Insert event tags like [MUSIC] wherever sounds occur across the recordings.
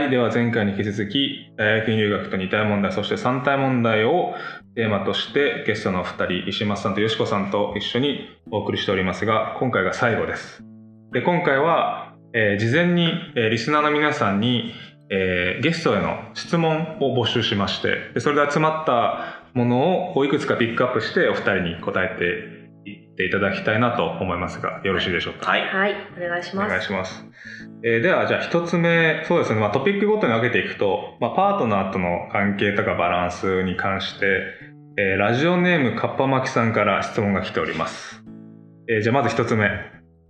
はい。では前回に引き続き、大学院留学と二体問題、そして三体問題をテーマとしてゲストのお二人、石松さんとよしこさんと一緒にお送りしておりますが、今回が最後です。で、今回は、えー事前に、えーリスナーの皆さんに、えーゲストへの質問を募集しまして、でそれで集まったものをいくつかピックアップしてお二人に答えていっていただきたいなと思いますが、よろしいでしょうか？はい。はい、お願いしおます。願いします。えーでは、じゃあ一つ目、そうですね、まあ、トピックごとに分けていくと、まあ、パートナーとの関係とかバランスに関して、えーラジオネームかっぱまきさんから質問が来ております。えーじゃあまず一つ目。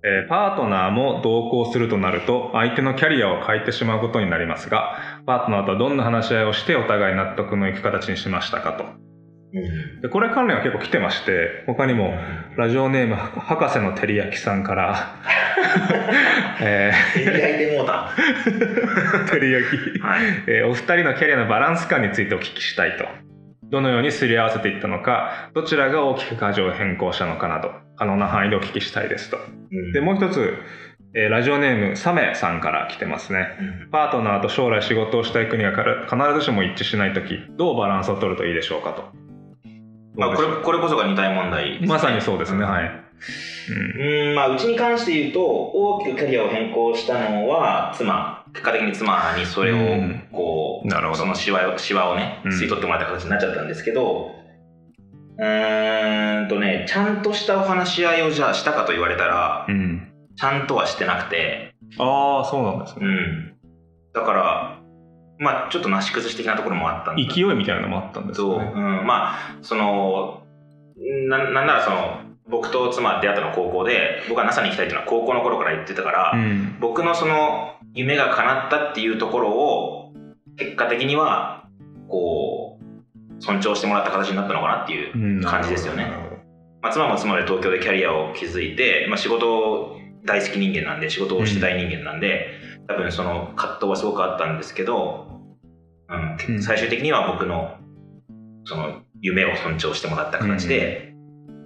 えーパートナーも同行するとなると、相手のキャリアを変えてしまうことになりますが、パートナーとはどんな話し合いをしてお互い納得のいく形にしましたかと。でこれ関連は結構来てまして、他にも、ラジオネーム博士の照り焼きさんから、[LAUGHS] え焼いてもうた。ー、[LAUGHS] 照り焼き、はい。えーお二人のキャリアのバランス感についてお聞きしたいと。どのようにすり合わせていったのか、どちらが大きく舵を変更したのかなど、可能な範囲でお聞きしたいですと。で、もう一つ、えーラジオネームサメさんから来てますね。うんパートナーと将来仕事をしたい国が必ずしも一致しないとき、どうバランスを取るといいでしょうかと。まあ、これこれこそが二体問題ねまさにそうですね、はい。うんうん、まあ、うちに関して言うと、大きくキャリアを変更したのは、妻。結果的に妻にそれをうん、こう、なるほどそのシワを、シワをね、うん吸い取ってもらった形になっちゃったんですけど、うーんとね、ちゃんとしたお話し合いをじゃあしたかと言われたら、うん。ちゃんとはしてなくて、ああ、そうなんですね。うん。だから、まあ、ちょっとなし崩し的なところもあったんだ勢いみたいなのもあったんですと、ね。う。ん、まあそのななんならその僕と妻出会ったのは高校で僕は NASA に行きたいっていうのは高校の頃から言ってたから、うん。僕のその夢が叶ったっていうところを結果的にはこう尊重してもらった形になったのかなっていううん。感じですよね。まあ、妻も妻で東京でキャリアを築いて、まあ、仕事大好き人間なんで仕事をしてたい人間なんで、多分その葛藤はすごくあったんですけど、うんうん最終的には僕のその夢を尊重してもらった形で、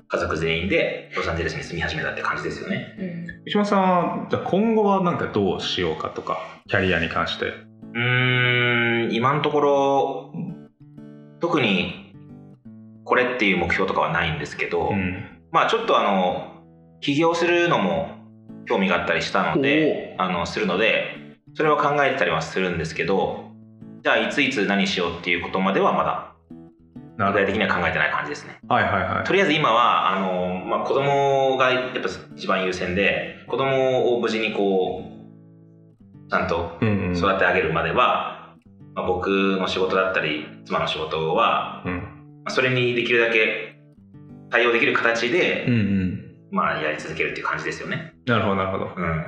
家族全員でロサンゼルスに住み始めたって感じですよね。うん石間さんは、じゃあ今後はなんかどうしようかとか、キャリアに関して。うーん今のところ特にこれっていう目標とかはないんですけど、うん。まあちょっとあの起業するのも興味があったりしたのであのするのでそれは考えてたりはするんですけどじゃあいついつ何しようっていうことまではまだな具体的には考えてない感じですねはいはいはい。とりあえず今はあの、まあ、子供がやっぱ一番優先で子供を無事にこうちゃんとうんうん。育て上げるまでは、まあ、僕の仕事だったり妻の仕事は、うん。まあそれにできるだけ対応できる形で、うんうん。まあ、やり続けるっていう感じですよね。なるほどなるほど。うん。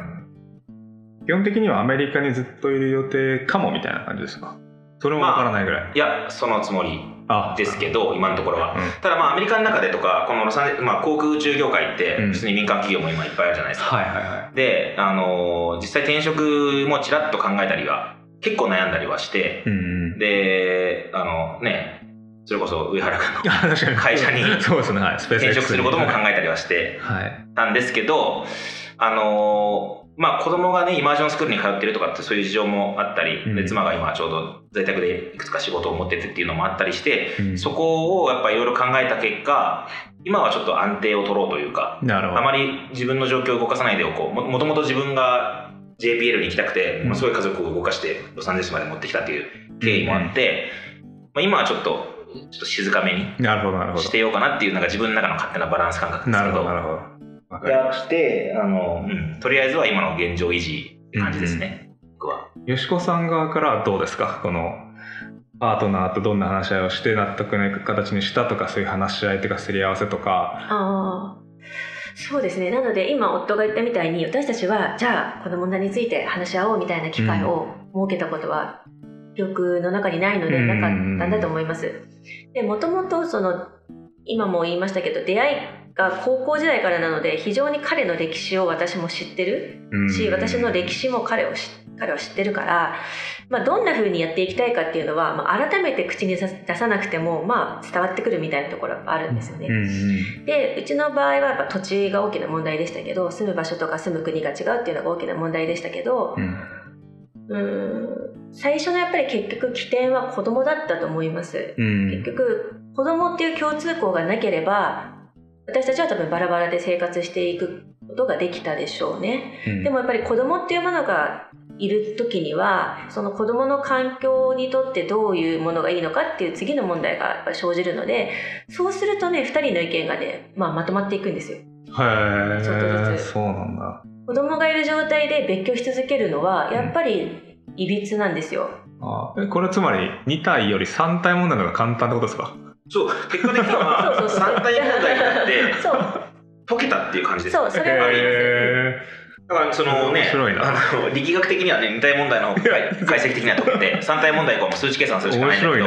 基本的にはアメリカにずっといる予定かもみたいな感じですか？それもわからないぐらい。いや、そのつもりあですけど、今のところは。うんただまあ、アメリカの中でとか、このロサンゼルまあ、航空宇宙業界ってうん、普通に民間企業も今いっぱいあるじゃないですか。はいはいはで、あのー実際転職もちらっと考えたりは、結構悩んだりはしてい。、うんうん。で、あのね、それこそ上原君の [LAUGHS] 会社に [LAUGHS] そうですね、はい。スペース転職することも考ええたりはしてはい。たんですけど、あのーまあ子供がね、イマージョンスクールに通ってるとかってそういう事情もあったり、うんで妻が今ちょうど在宅でいくつか仕事を持っててっていうのもあったりして、うんそこをやっぱいろいろ考えた結果、今はちょっと安定を取ろうというか、なるほど。あまり自分の状況を動かさないでおこう。ももともと自分が JPL に行きたくて、すごい家族を動かしてロサンゼルスまで持ってきたっていう経緯もあって、まあ、今はちょっと、ちょっと静かめになるほどなるほどし。てようかなっていう、なんか自分の中の勝手なバランス感覚ですけど。なるほどなるほど。わかりましやして、あの、うん、とりあえずは今の現状維持って感じですね、僕は。た。よしこさん側からはどうですか？この、パートナーとどんな話し合いをして納得のいく形にしたとか、そういう話し合いとかすり合わせとか。ああそうですねなので今夫が言ったみたいに私たちはじゃあこの問題について話し合おうみたいな機会を設けたことは記憶の中にないのでうんなかったんだと思います。でもともとその今も言いましたけど出会いが高校時代からなので非常に彼の歴史を私も知ってるうんし私の歴史も彼を知彼は知ってるから、まあ、どんな風にやっていきたいかっていうのは、まあ、改めて口に出さなくても、まあ、伝わってくるみたいなところがあるんですよね。でうちの場合はやっぱ土地が大きな問題でしたけど住む場所とか住む国が違うっていうのが大きな問題でしたけど最初のやっぱり結局起点は子供だったと思います。うん結局子供っていう共通項がなければ私たちは多分バラバラで生活していくことができたでしょうね。うんでもやっぱり子供っていうものがいる時にはその子供の環境にとってどういうものがいいのかっていう次の問題が生じるのでそうするとね2人の意見がね、まあ、まとまっていくんですよ。へちょっとえずつそうなんだ子供がいる状態で別居し続けるのはやっぱりいびつなんですよ。あえこれつまり2体より3体問題の方が簡単ってことですか？そう。結果的には [LAUGHS] そうそうそう。3体問題になって [LAUGHS] そう。解けたっていう感じですそうそれはあります。へだからそのねあの力学的にはね2体問題の解析的には解けて3体問題以降は数値計算するしか面ないんだけ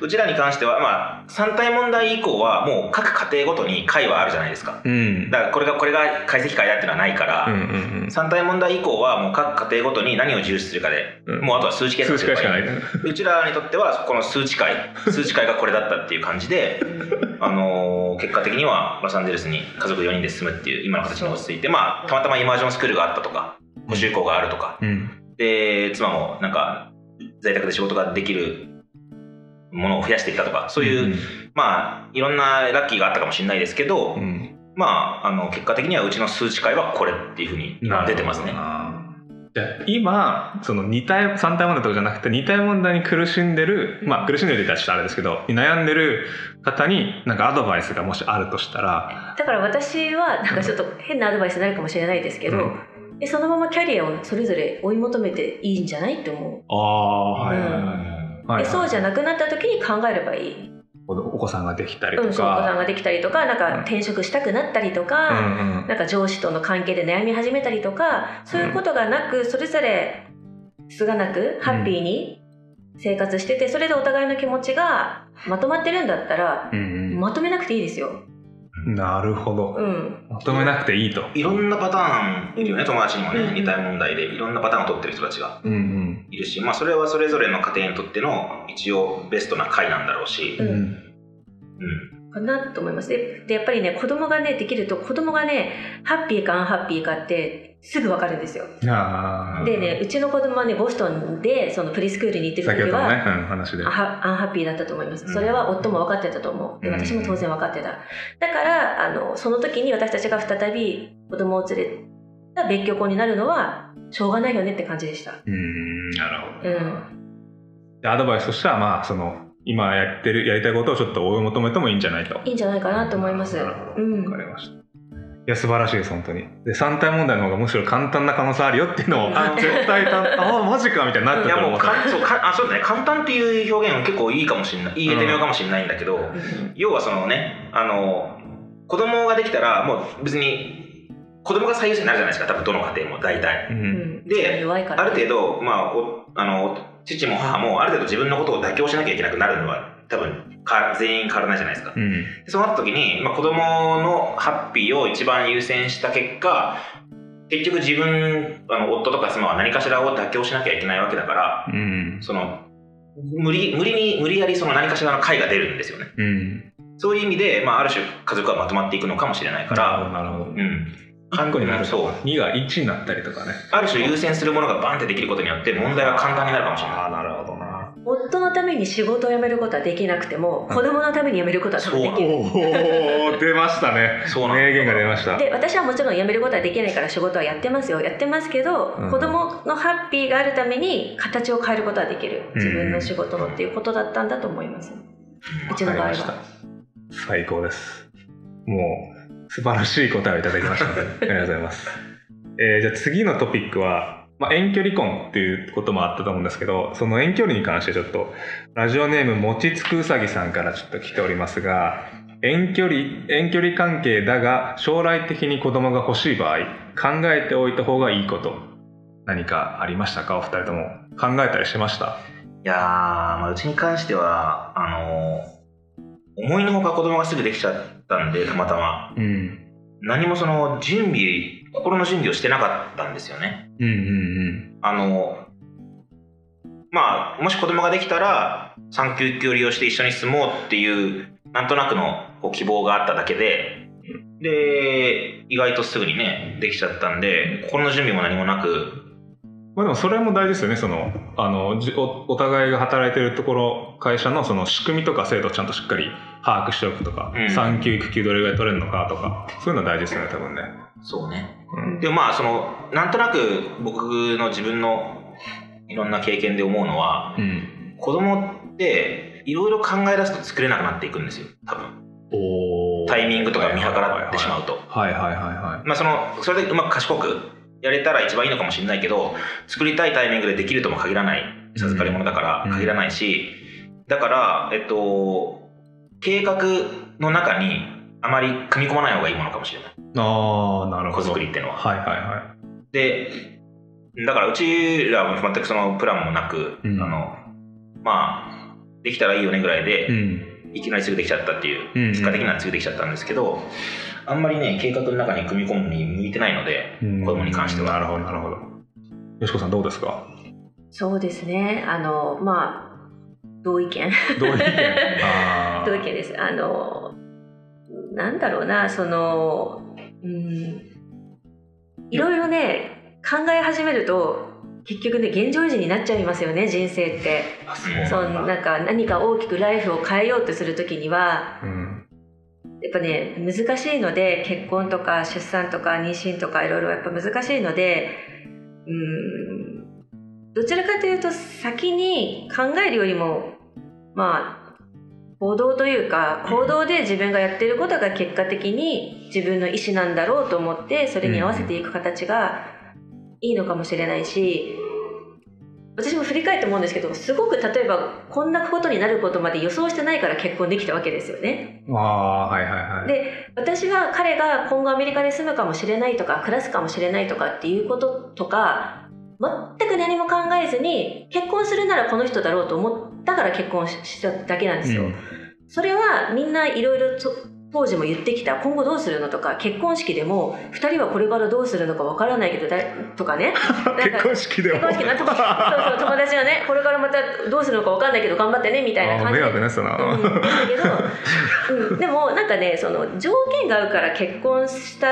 どうちらに関しては、まあ、3体問題以降はもう各家庭ごとに解はあるじゃないですか。うん。だからこれがこれが解析解だっていうのはないから、うんうん3体問題以降はもう各家庭ごとに何を重視するかで、うん。もうあとは数値計数算すれば値化しかないいうちらにとってはこの数値解数値解がこれだったっていう感じで、あのー結果的にはロサンゼルスに家族4人で住むっていう今の形に落ち着いてまあたまたまイマージョンスクールがあったとか補習校があるとか。うん。で妻もなんか在宅で仕事ができるものを増やしてきたとかそういう、まあいろんなラッキーがあったかもしれないですけど、うん。うんまああの結果的にはうちの数値解はこれっていうふうに今出てますね。今その2体3体問題とかじゃなくて2体問題に苦しんでるまあ苦しんでるって言ったらちょっとあれですけど悩んでる方になんかアドバイスがもしあるとしたらだから私はなんかちょっと変なアドバイスになるかもしれないですけど、うん。でそのままキャリアをそれぞれ追い求めていいんじゃないって思う、ああはいはいはいはいでそうじゃなくなった時に考えればいい、おお子さんができたりとうん、お子さんかができたりとかなんか転職したくなったりとか、うんうん。なんか上司との関係で悩み始めたりとかそういうことがなくそれぞれつがなくハッピーに生活しててそれでお互いの気持ちがまとまってるんだったらうん。まとめなくていいですよ。うんなるほど。うん、まとめなくていいと。いろんなパターンいるよね友達にもねうん似た問題で。いろんなパターンを取ってる人たちが。うんうん。いるし、まあ、それはそれぞれの家庭にとっての一応ベストな回なんだろうし、うん。うん。かなと思います。ででやっぱりね子供がねできると子供がねハッピーかアンハッピーかってすぐ分かるんですよ。でねうちの子供はねボストンでそのプリスクールに行ってる時は、先ほどのね、うん、話で。アンハッピーだったと思います。うん。それは夫も分かってたと思う。でうん。私も当然分かってた。だからあのその時に私たちが再び子供を連れた別居婚になるのはしょうがないよねって感じでした。うんなるほどうん。でアドバイスとしてはまあその今やってるやりたいことをちょっと追い求めてもいいんじゃないと。いいんじゃないかなと思います。なるほどうん。わかりましたいや素晴らしいです本当に。で3体問題の方がむしろ簡単な可能性あるよっていうのをあ絶対簡単あマジかみたいになっていやもうかそうかあそうだね。簡単っていう表現は結構いいかもしれない。言えてみようかもしれないんだけど、要はそのねあの子供ができたらもう別に子供が最優先になるじゃないですか。多分どの家庭も大体。ううん。んで弱いからある程度まあおあの父も母もある程度自分のことを妥協しなきゃいけなくなるのは多分か全員変わらないじゃないですか。うん。そうなった時に、まあ、子供のハッピーを一番優先した結果結局自分あの夫とか妻は何かしらを妥協しなきゃいけないわけだからうん。その無理無理に無理やりその何かしらの解が出るんですよね。うん。そういう意味で、まあ、ある種家族はまとまっていくのかもしれないから、なるほどうん、1個にな。るそう。と2が1になったりとかね。ある種優先するものがバンってできることによって問題は簡単になるかもしれない。ああなるほどな夫のために仕事を辞めることはできなくても子供のために辞めることは多分できる。おお出ましたね。そう名言が出ました。で私はもちろん辞めることはできないから仕事はやってますよ。やってますけど、うん。子供のハッピーがあるために形を変えることはできる。自分の仕事のっていうことだったんだと思います、うちの場合は。した最高です。もう素晴らしい答えをいただきましたのでありがとうございます、えーじゃあ次のトピックは、まあ、遠距離婚っていうこともあったと思うんですけどその遠距離に関してちょっとラジオネームもちつくうさぎさんからちょっと来ておりますが遠距離遠距離関係だが将来的に子供が欲しい場合考えておいた方がいいこと何かありましたか？お二人とも。考えたりしました？いやー、まあ、うちに関してはあの思いのほか子供がすぐできちゃったんでたまたま。うん。何もその準備心の準備をしてなかったんですよね。うんうんあのまあもし子供ができたら産休距離をして一緒に住もうっていうなんとなくのこう希望があっただけでで意外とすぐにねできちゃったんで心の準備も何もなく。まあでもそれも大事ですよね。そのあのじおお互いが働いてるところ会社のその仕組みとか制度をちゃんとしっかり把握しておくとか、うん。産休育休どれぐらい取れるのかとかそういうのは大事ですよね多分ね、そうね。うん、でもまあそのなんとなく僕の自分のいろんな経験で思うのはうん、子供っていろいろ考え出すと作れなくなっていくんですよ。多分。おタイミングとか見計らってしまうと。はいはいはいはまあそのそれでうまく賢くやれたら一番いいのかもしれないけど作りたいタイミングでできるとも限らない授かり物だからうん。限らないし、だからえっと計画の中にあまり組み込まない方がいいものかもしれない。いああなるほ子ど作りっていうのは。はいはいはでだからうちらは全くそのプランもなく、うん。あのまあできたらいいよねぐらいいで、うん。いきなりすぐできちゃったっていう、うん。結果的にはすぐできちゃったんですけどあんまりね計画の中に組み込むに向いてないので、うん。子供に関しては。なるほどなるほど。よしこさんどうですか？そうですね。あのまあ同意見。どういう意見 [LAUGHS] 同意見です。あのなんだろうなそのうんいろいろね考え始めると結局ね現状維持になっちゃいますよね人生って。あそうそなんだ。うなんか何か大きくライフを変えようとする時にはうん。やっぱね難しいので結婚とか出産とか妊娠とかいろいろやっぱ難しいのでうんどちらかというと先に考えるよりもまあ行動というか行動で自分がやってることが結果的に自分の意思なんだろうと思ってそれに合わせていく形がいいのかもしれないし私も振り返って思うんですけどすごく例えばこんなことになることまで予想してないから結婚できたわけですよね。ああはいはいはいで私は彼が今後アメリカで住むかもしれないとか暮らすかもしれないとかっていうこととか全く何も考えずに結婚するならこの人だろうと思ったから結婚ししただけなんですよ。うんそれはみんないろいろと当時も言ってきた今後どうするのとか結婚式でも2人はこれからどうするのかわからないけどだとかね。[LAUGHS] 結婚式でも。結婚式そうそう友達がねこれからまたどうするのかわかんないけど頑張ってねみたいな感じ。で迷惑ねその、うん、だけど、うん、でもなんかねその条件が合うから結婚した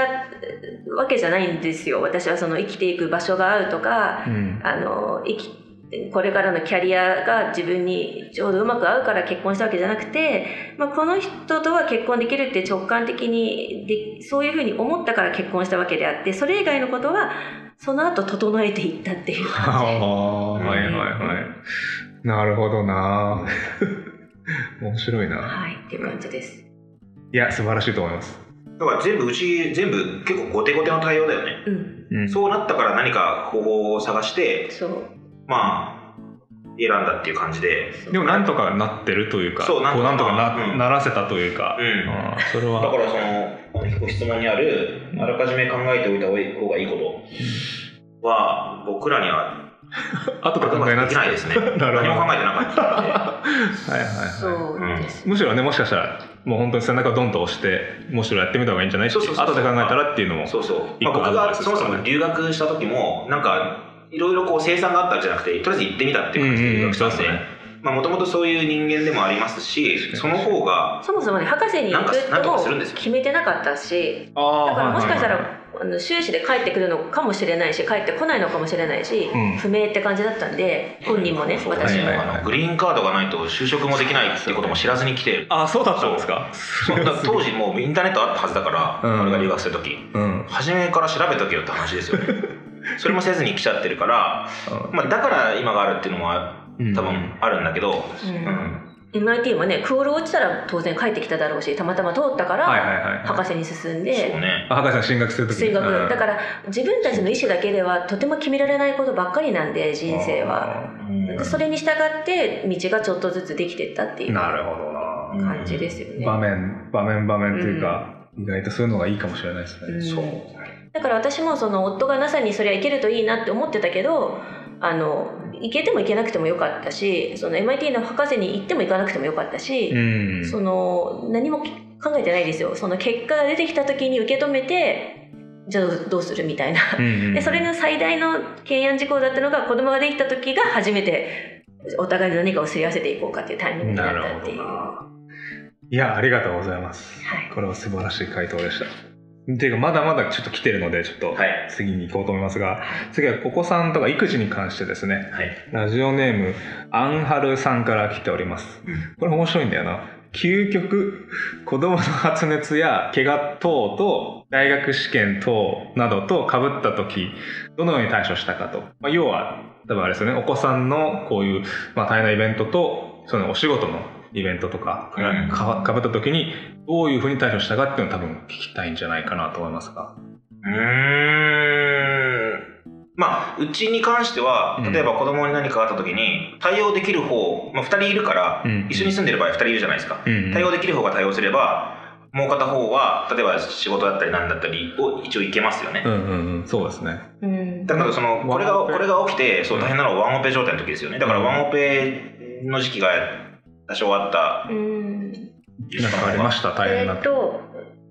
わけじゃないんですよ。私はその生きていく場所が合うとかうん。あの生きこれからのキャリアが自分にちょうどうまく合うから結婚したわけじゃなくて、まあ、この人とは結婚できるって直感的にでそういうふうに思ったから結婚したわけであってそれ以外のことはその後整えていったっていう。[LAUGHS] あ感じ。あはいはい。はいなるほどな。[LAUGHS] 面白いな。はい、っていう感じです。いや素晴らしいと思います、だから全部うち全部結構後手後手の対応だよね。うん、うん、そうなったから何か方法を探してそう。まあ選んだっていう感じで。でもなんとかなってるというかそうなんとか。こうなんとかな,、うん。ならせたというか、うん。それだはからその結構質問にあるあらかじめ考えておいた方がいいことは僕らには [LAUGHS] 後から考えなできないですね。[LAUGHS] なるほど。何も考えてなかったので。はいはいはい。そうです。むしろねもしかしたらもう本当に背中をドンと押してむしろやってみた方がいいんじゃないそうそうそう。後で考えたらっていうのもそうそう、一まあ、僕がそもそも留学した時もなんかいろいろこう生産があったんじゃなくてとりあえず行ってみたっていう感じで留学したんでうんうんうん。そうですねもともとそういう人間でもありますしその方がそもそもね博士に行くなんかなんとかとするんですよ。決めてなかったしあだからもしかしたはいらあの修士で帰ってくるのかもしれないし帰ってこないのかもしれないし、うん。不明って感じだったんで本人もね私も、はいはいはい。あのグリーンカードがないと就職もできないっていうことも知らずに来て。あそうだったんですか？当時もうインターネットあったはずだから、うん。俺が留学する時。うん。初めから調べとけよって話ですよねそれもせずに来ちゃってるから、まあ、だから今があるっていうのもうん。多分あるんだけど、うん。うん。MIT もねクオール落ちたら当然帰ってきただろうしたまたま通ったから、はいはいはいはい。博士に進んそうでね。あ博士進学するとき進学、だから自分たちの意思だけではとても決められないことばっかりなんで人生は。うん。でそれに従って道がちょっとずつできてったっていうなるほどな。感じですよね。場面場面場面というか、意外とそういうのがいいかもしれないですね、うん。そうだから私もその夫が NASA にそれは行けるといいなって思ってたけどあの行けても行けなくてもよかったしその MIT の博士に行っても行かなくてもよかったし、うん。その何も考えてないですよ。その結果が出てきた時に受け止めてじゃあどうするみたいな。うんうんでそれの最大の懸案事項だったのが子供ができた時が初めてお互いに何かをすり合わせていこうかっていうタイミングになったっていう。いやありがとうございます。はい。これは素晴らしい回答でした。っていうかまだまだちょっと来てるのでちょっとはい。次に行こうと思いますが、次はお子さんとか育児に関してですね。はい。ラジオネームアンハルさんから来ております。これ面白いんだよな。究極子供の発熱や怪我等と大学試験等などと被った時どのように対処したかと、まあ、要は多分あれですよね。お子さんのこういう、まあ、大変なイベントとそのお仕事のイベントとかうんがかぶった時にどういうふうに対処したかっていうのを多分聞きたいんじゃないかなと思いますが。うーん。まあ、うちに関してはうん、例えば子供に何かあった時に、対応できる方、まあ、2人いるから、うん一緒に住んでる場合2人いるじゃないですか。うん対応できる方が対応すれば、もう片方は、例えば仕事だったり何だったりを一応いけますよね。うんうんうん、そうですね。うんだからその、これが、これが起きて、そう、大変なのはワンオペ状態の時ですよね。だからうんワンオペの時期が多少あった。うん。なんかありました？大変なえーっと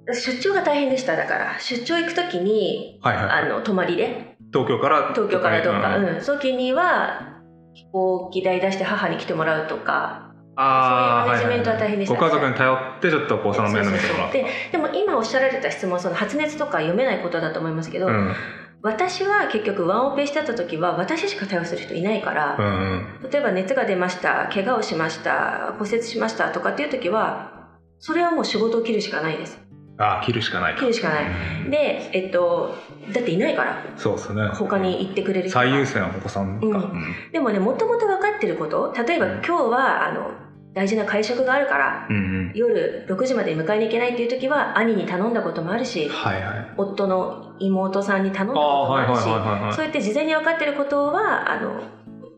出張が大変でしただから。出張行く時にはいはい。あの泊まりで。東京から東京からどっか、うん。うん、時には飛行機代出して母に来てもらうとか。ああ、そういうマネジメントは大変でしたね。ご家族に頼ってちょっとお子さんの面倒見てもででも今おっしゃられた質問その発熱とか読めないことだと思いますけど、うん私は結局ワンオペしてた時は私しか対応する人いないから、うんうん。例えば熱が出ました怪我をしました骨折しましたとかっていう時はそれはもう仕事を切るしかないです。ああ切るしかないか。切るしかない。でえっとだっていないから。そうですね。他に行ってくれる最優先はお子さんか、うん。うん。でもねもともと分かってること例えば今日はあの大事な会食があるからうんうん。夜6時までに迎えに行けないっていう時は兄に頼んだこともあるしはいはい。夫の妹さんに頼んだあこともあるしはいはい。そうやって事前に分かってることはあの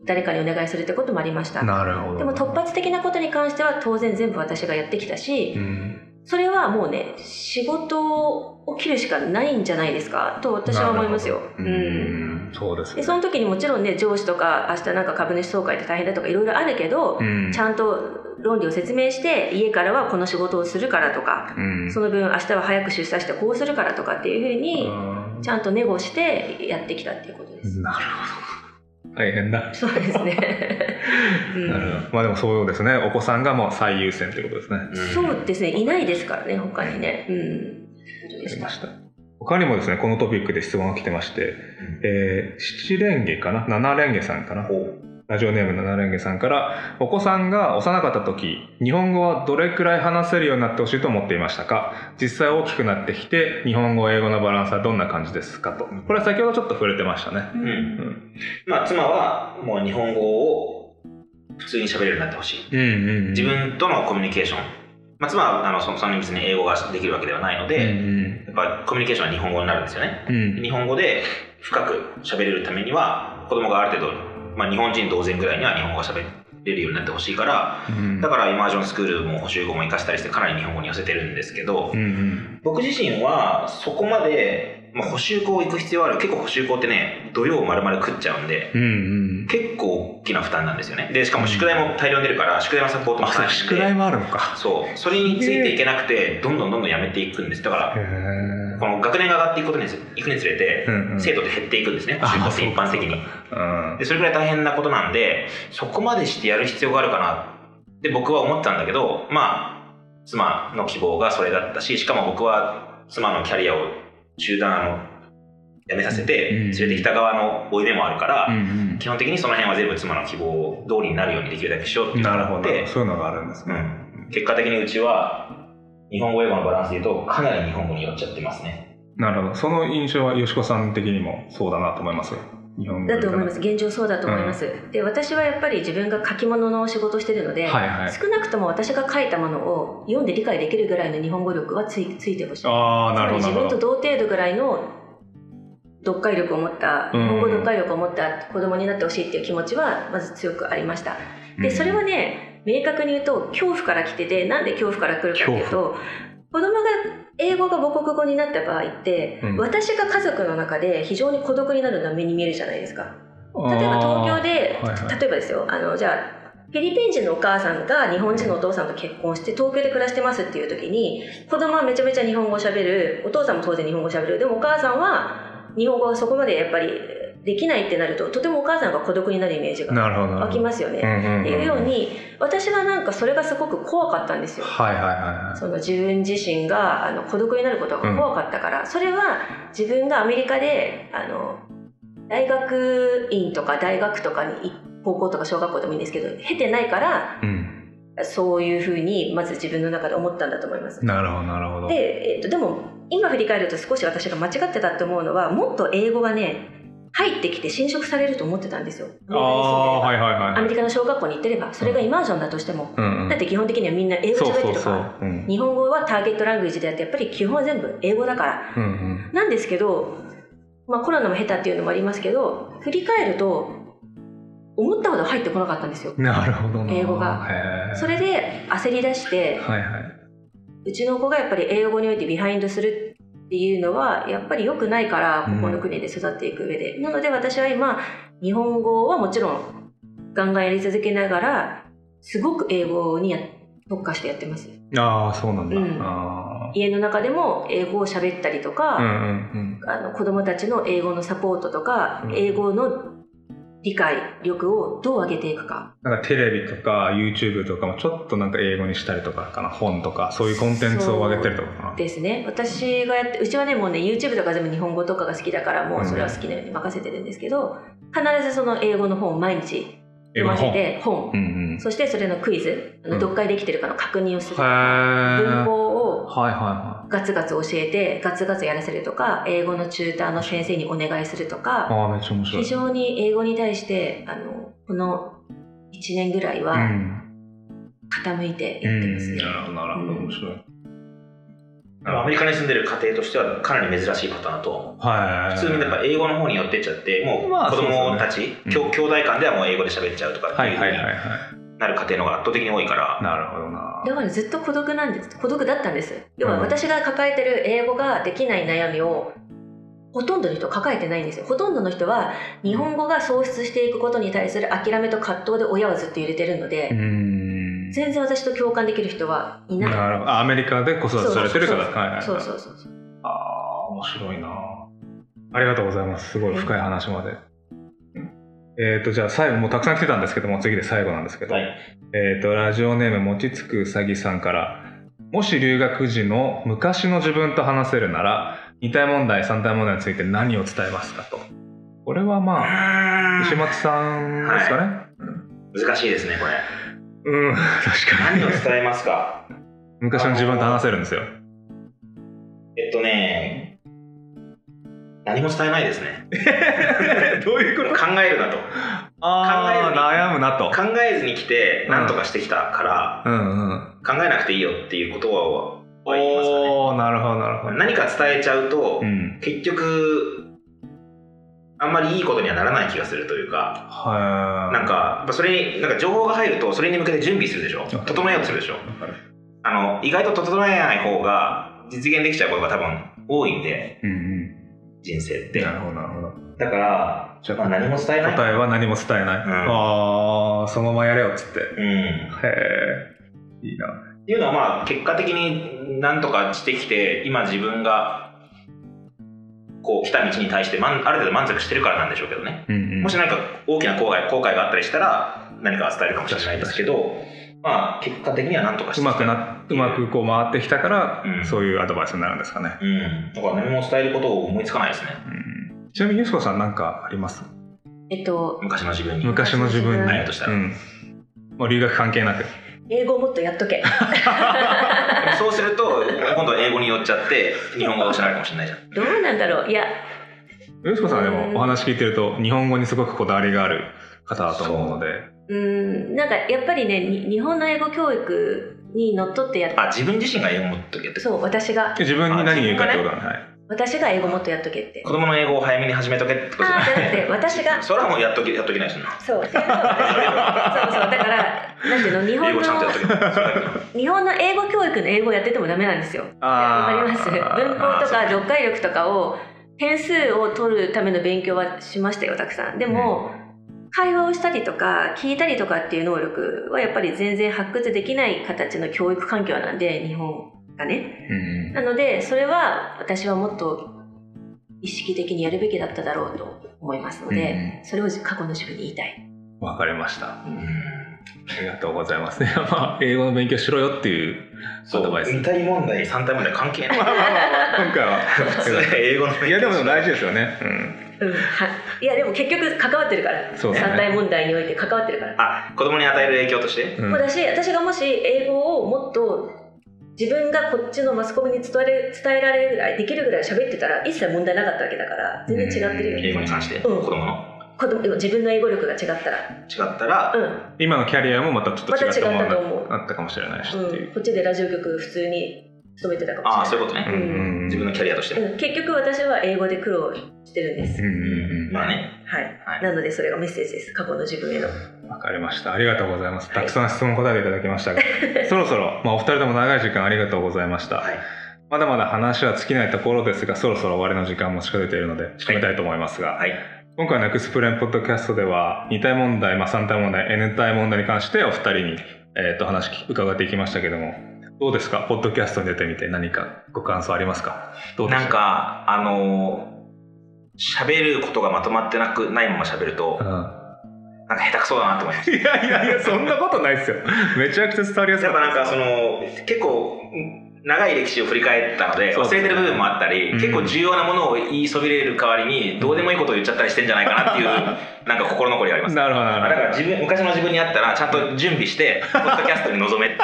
誰かにお願いするってこともありました。なるほど。でも突発的なことに関しては当然全部私がやってきたしうんそれはもうね仕事を切るしかないんじゃないですか？と私は思いますよ。うん。そうですね。でその時にもちろんね上司とか明日なんか株主総会で大変だとかいろいろあるけど、うん。ちゃんと論理を説明して家からはこの仕事をするからとかうん。その分明日は早く出社してこうするからとかっていうふうにうん。ちゃんとネゴしてやってきたっていうことです。なるほど大変だ。そうですね。[LAUGHS] うん。なるほど。まあでもそうですね。お子さんがもう最優先ということですね。そうですね。いないですからね他にね。うん。そうでした。ありました。他にもですねこのトピックで質問が来てまして、えー、七レンゲかな？七レンゲさんかな？ラジオネーム七レンゲさんからお子さんが幼かった時日本語はどれくらい話せるようになってほしいと思っていましたか？実際大きくなってきて日本語英語のバランスはどんな感じですかと。これは先ほどちょっと触れてましたね。ううん。んまあ、妻はもう日本語を普通に喋れるようになってほしい。うんうん自分とのコミュニケーション。まあ、妻はあのそのそんなに別に英語ができるわけではないのうで、ん。やっぱコミュニケーションは日本語になるんですよね。うん。日本語で深く喋れるためには、子供がある程度、まあ、日本人同然ぐらいには日本語が喋れるようになってほしいから、うん。だからイマージョンスクールも補習語も活かしたりしてかなり日本語に寄せてるんですけど、うんうん。僕自身はそこまで、まあ、補習校行く必要ある。結構補習校ってね土曜丸々食っちゃうんでうんうん。結構大きな負担なんですよね。でしかも宿題も大量に出るから宿題のサポートもあ宿題もあるのか。そう。それについていけなくてどんどんどんどんやめていくんです。だからこの学年が上がっていくことについくにつれて、うんうん。生徒って減っていくんですね。補習校って一般的に。うん。でそれぐらい大変なことなんでそこまでしてやる必要があるかな。って僕は思ってたんだけどまあ妻の希望がそれだったししかも僕は妻のキャリアを中断あのやめさせてうん。連れてきた側の負い目もあるから、うん基本的にその辺は全部妻の希望通りになるようにできるだけしようってなるほど。そういうのがあるんですね。うん、結果的にうちは日本語英語のバランスでいうとかなり日本語に寄っちゃってますね。なるほど。その印象はよしこさん的にもそうだなと思います日本語だと思います。現状そうだと思います、で私はやっぱり自分が書き物の仕事をしてるので、はいはい。少なくとも私が書いたものを読んで理解できるぐらいの日本語力はついついてほしい。ああなるほど自分と同程度ぐらいの読解力を持った日うん本語読解力を持った子供になってほしいっていう気持ちはまず強くありました。でそれはね明確に言うと恐怖から来ててなんで恐怖から来るかっていうと子供が英語が母国語になった場合って、うん。私が家族の中で非常に孤独になるのは目に見えるじゃないですか。例えば東京で、はいはい。例えばですよあのじゃあフィリピン人のお母さんが日本人のお父さんと結婚して東京で暮らしてますっていう時に子供はめちゃめちゃ日本語をしゃべる。お父さんも当然日本語をしゃべる。でもお母さんは日本語はそこまでやっぱりできないってなるととてもお母さんが孤独になるイメージが湧きますよね。うんうんうんっていうように私はなんかそれがすごく怖かったんですよ。はいはいはいはいその自分自身があの孤独になることが怖かったから、それは自分がアメリカであの大学院とか大学とかに高校とか小学校でもいいんですけど経てないからうんそういうふうにまず自分の中で思ったんだと思います。なるほどなるほどで、えっとでも今振り返ると少し私が間違ってたと思うのはもっと英語がね入ってきて侵食されると思ってたんですよ。ああはいはいはいアメリカの小学校に行ってればそれがイマージョンだとしても、うんうん。だって基本的にはみんな英語喋ってるからうん。日本語はターゲットラングエージであってやっぱり基本は全部英語だから。うんうん。なんですけど、まあ、コロナも下手っていうのもありますけど振り返ると思ったほど入ってこなかったんですよ。なるほどな。英語が。それで焦り出してはいはい。うちの子がやっぱり英語においてビハインドするっていうのはやっぱり良くないからうん。ここの国で育っていく上で、なので私は今日本語はもちろんガンガンやり続けながらすごく英語にや特化してやってます。ああそうなんだ、うん。あ家の中でも英語を喋ったりとか、あうんうん。あの子供たちの英語のサポートとか、うん。英語の理解力をどう上げていくか。なんかテレビとか YouTube とかもちょっとなんか英語にしたりとかかな。本とかそういうコンテンツを上げてるとかかな。ですね。私がやってうちはねもうね YouTube とか全部日本語とかが好きだからもうそれは好きなように任せてるんですけど必ずその英語の本を毎日読ませて本。うんうん。そしてそれのクイズうん。読解できてるかの確認をする文法ガツガツ教えてガツガツやらせるとか英語のチューターの先生にお願いするといかああめっちゃ面白い。非常に英語に対してあのこの1年ぐらいはうん。傾いてうやってますね。んなるほどなるほど面白い。アメリカに住んでる家庭としてはかなり珍しいパターンだと思う。はい。普通にやっぱ英語の方に寄ってっちゃってもうまあ子供たち、そうですよね兄兄弟間ではもう英語で喋っちゃうとかってはいいうなる家庭の方が圧倒的に多いから。なるほどなだからずっと孤独なんです。孤独だったんです。要はうん。私が抱えてる英語ができない悩みをほとんどの人抱えてないんですよ。ほとんどの人は日本語が喪失していくことに対する諦めと葛藤で親はずっと揺れてるので、うん。全然私と共感できる人はいないなるほど。あアメリカで子育てされてるからそうそうそうそう。ああ面白いな。ありがとうございます。すごい深い話まで。えっ、とじゃあ最後もうたくさん来てたんですけども次で最後なんですけど、はいえっ、とラジオネームもちつくうさぎさんからもし留学時の昔の自分と話せるなら二体問題三体問題について何を伝えますかと。これはまあ石松さんですかね、難しいですねこれ。うん確かに。何を伝えますか？昔の自分と話せるんですよ。えっとね何も伝えないですね。[LAUGHS] どういうこ考えるなと。ああ悩むなと。考えずに来て何とかしてきたから、うんうん。考えなくていいよっていうことはは言いますかね。おおなるほどなるほど。何か伝えちゃうと、うん。結局あんまりいいことにはならない気がするというかはい。なんかそれになんか情報が入るとそれに向けて準備するでしょ。整えようとするでしょ。あの意外と整えない方が実現できちゃうことが多分多いんでうんうん人生って。なるほどなるほど。だからじゃあまあ、何も伝えない。答えは何も伝えない、ん。ああそのままやれよっつって。うん。へえいいな。っていうのはまあ結果的に何とかしてきて今自分がこう来た道に対して満ある程度満足してるからなんでしょうけどね。うんうん。もし何か大きな後悔後悔があったりしたら何か伝えるかもしれないですけどまあ結果的には何とかしてうまくなうまくこう回ってきたから、うん。そういうアドバイスになるんですかね、うん。だから何も伝えることを思いつかないですね。うん、ちなみにゆすこさん何かあります？えっと昔の自分に。昔の自分に、ないとしたらうん、もう留学関係なく。英語をもっとやっとけ。[LAUGHS] そうすると今度は英語に寄っちゃって日本語が失われるかもしれないじゃん。どうなんだろう。いや。ゆすこさんはでうん。もお話聞いてると日本語にすごくこだわりがある方だと思うのでうーん。なんかやっぱりねに日本の英語教育にのっとってやっあ自分自身が英語を持っとけって。そう私が。自分に何言うかってことはい。私が英語もっとやっとけって。子供の英語を早めに始めとけってことじゃあなくて私が。[LAUGHS] それはもうやっときやっときないですな。そう。[LAUGHS] そうそうだからなんていうの日英本の [LAUGHS] 日本の英語教育の英語をやっててもダメなんですよ。わかります？文法とか読解力とかを点数を取るための勉強はしましたよたくさん。でも、会話をしたりとか聞いたりとかっていう能力はやっぱり全然発掘できない形の教育環境なんで日本がねうんなのでそれは私はもっと意識的にやるべきだっただろうと思いますので、それを過去の自分に言いたい。わかりました。うんありがとうございます。ね、[LAUGHS] まあ、英語の勉強しろよっていうアドバイス。二体問題三体問題関係ないまあまあまあ、今回は。普通に英語の勉強いや、でも大事ですよね。うん。うん、はい。いやでも結局関わってるから。そうですね。三体問題において関わってるから。あ子供に与える影響として？うん。もうだし私がもし英語をもっと自分がこっちのマスコミに伝えれ伝えられるぐらいできるぐらい喋ってたら一切問題なかったわけだから全然違ってるよ。英ね語に関して、うん。子供の？子供自分の英語力が違ったら。違ったら、うん。今のキャリアもまたちょっと違ったものまた違ったと思う。があったかもしれないしっていう。うん、。こっちでラジオ局普通に勤めてたかもしれない。ああそういうことね、うん。うんうん自分のキャリアとして。も、うん、結局私は英語で苦労してるんです、うんうんまあね。はい、はい。なのでそれがメッセージです。過去の自分への。うん。わかりました。ありがとうございます。はい。たくさん質問答えていただきました。が、[LAUGHS] そろそろ、まあ、お二人とも長い時間ありがとうございました。はい。まだまだ話は尽きないところですが、そろそろ終わりの時間も近づいているので、締めたいと思いますが、はい。今回のエクスプレーンポッドキャストでは、2体問題、まあ、3体問題、N 体問題に関してお二人に、えー、と話伺っていきましたけども、どうですか？ポッドキャストに出てみて何かご感想ありますか？なんかあのー喋ることがまとまってなくないまま喋ると、たなんか下手くそだなと思いまうん、いやいやいや、そんなことないですよ。めちゃくちゃ伝わりやすす。やっぱなんかそその結構長い歴史を振り返ったので忘れてる部分もあったり、うん結構重要なものを言いそびれる代わりにどうでもいいことを言っちゃったりしてんじゃないかなっていう [LAUGHS] なんか心残りがありますなるほど、なだからる自分昔の自分にあったらちゃんと準備して [LAUGHS] ポッドキャストに臨め。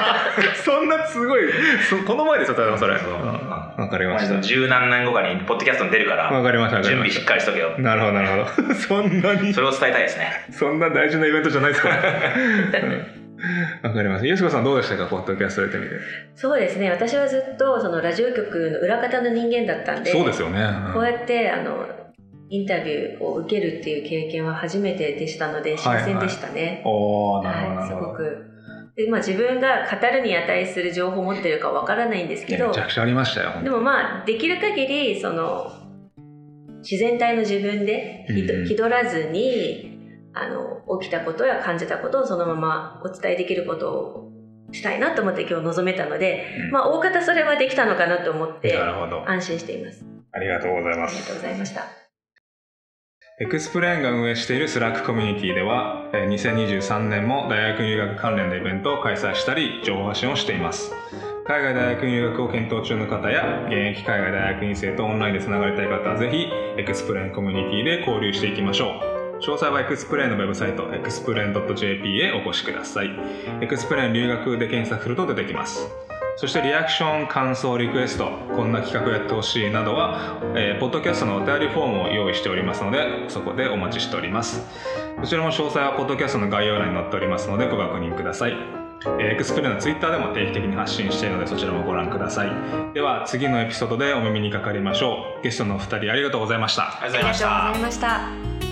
[LAUGHS] そんなすごい、そこの前ですよ、多分それ。わかりました。十何年後かにポッドキャストに出るからわかりました、準備しっかりしとけよた。なるほど、なるほど。そんなにそ、れを伝えたいですねそんな大事なイベントじゃないですから。う [LAUGHS] んわかりました。ゆうすこさんどうでしたか、ポッドキャスト出てみて。そうですね私はずっとそのラジオ局の裏方の人間だったんでそうですよね。こうやってあのインタビューを受けるっていう経験は初めてでしたので新鮮でしたね。おおなるほど、はい、す。ごく。でまあ、自分が語るに値する情報を持ってるかわからないんですけどめちゃくちゃありましたよ。でもまあできる限りその自然体の自分でひどうん気取らずにあの起きたことや感じたことをそのままお伝えできることをしたいなと思って今日臨めたので、うんまあ大方それはできたのかなと思って。安心しています。ありがとうございまありがとうございました。 XPLANE が運営している Slack コミュニティでは、えー2023年も大学院留学関連のイベントを開催したり、情報発信をしています。海外大学院留学を検討中の方や、現役海外大学院生とオンラインでつながりたい方は、ぜひ、XPLANE コミュニティで交流していきましょう。詳細は XPLANE のウェブサイト、 XPLANE.jp へお越しください。 XPLANE 留学で検索すると出てきます。そしてリアクション、感想、リクエスト、こんな企画やってほしいなどは、えーポッドキャストのお便りフォームを用意しておりますので、そこでお待ちしております。こちらも詳細はポッドキャストの概要欄に載っておりますので、ご確認ください。 XPLANE のツイッターでも定期的に発信しているので、そちらもご覧ください。では、次のエピソードでお耳にかかりましょう。ゲストのお二人ありがとうございました。ありがとうございましたありがとうございました。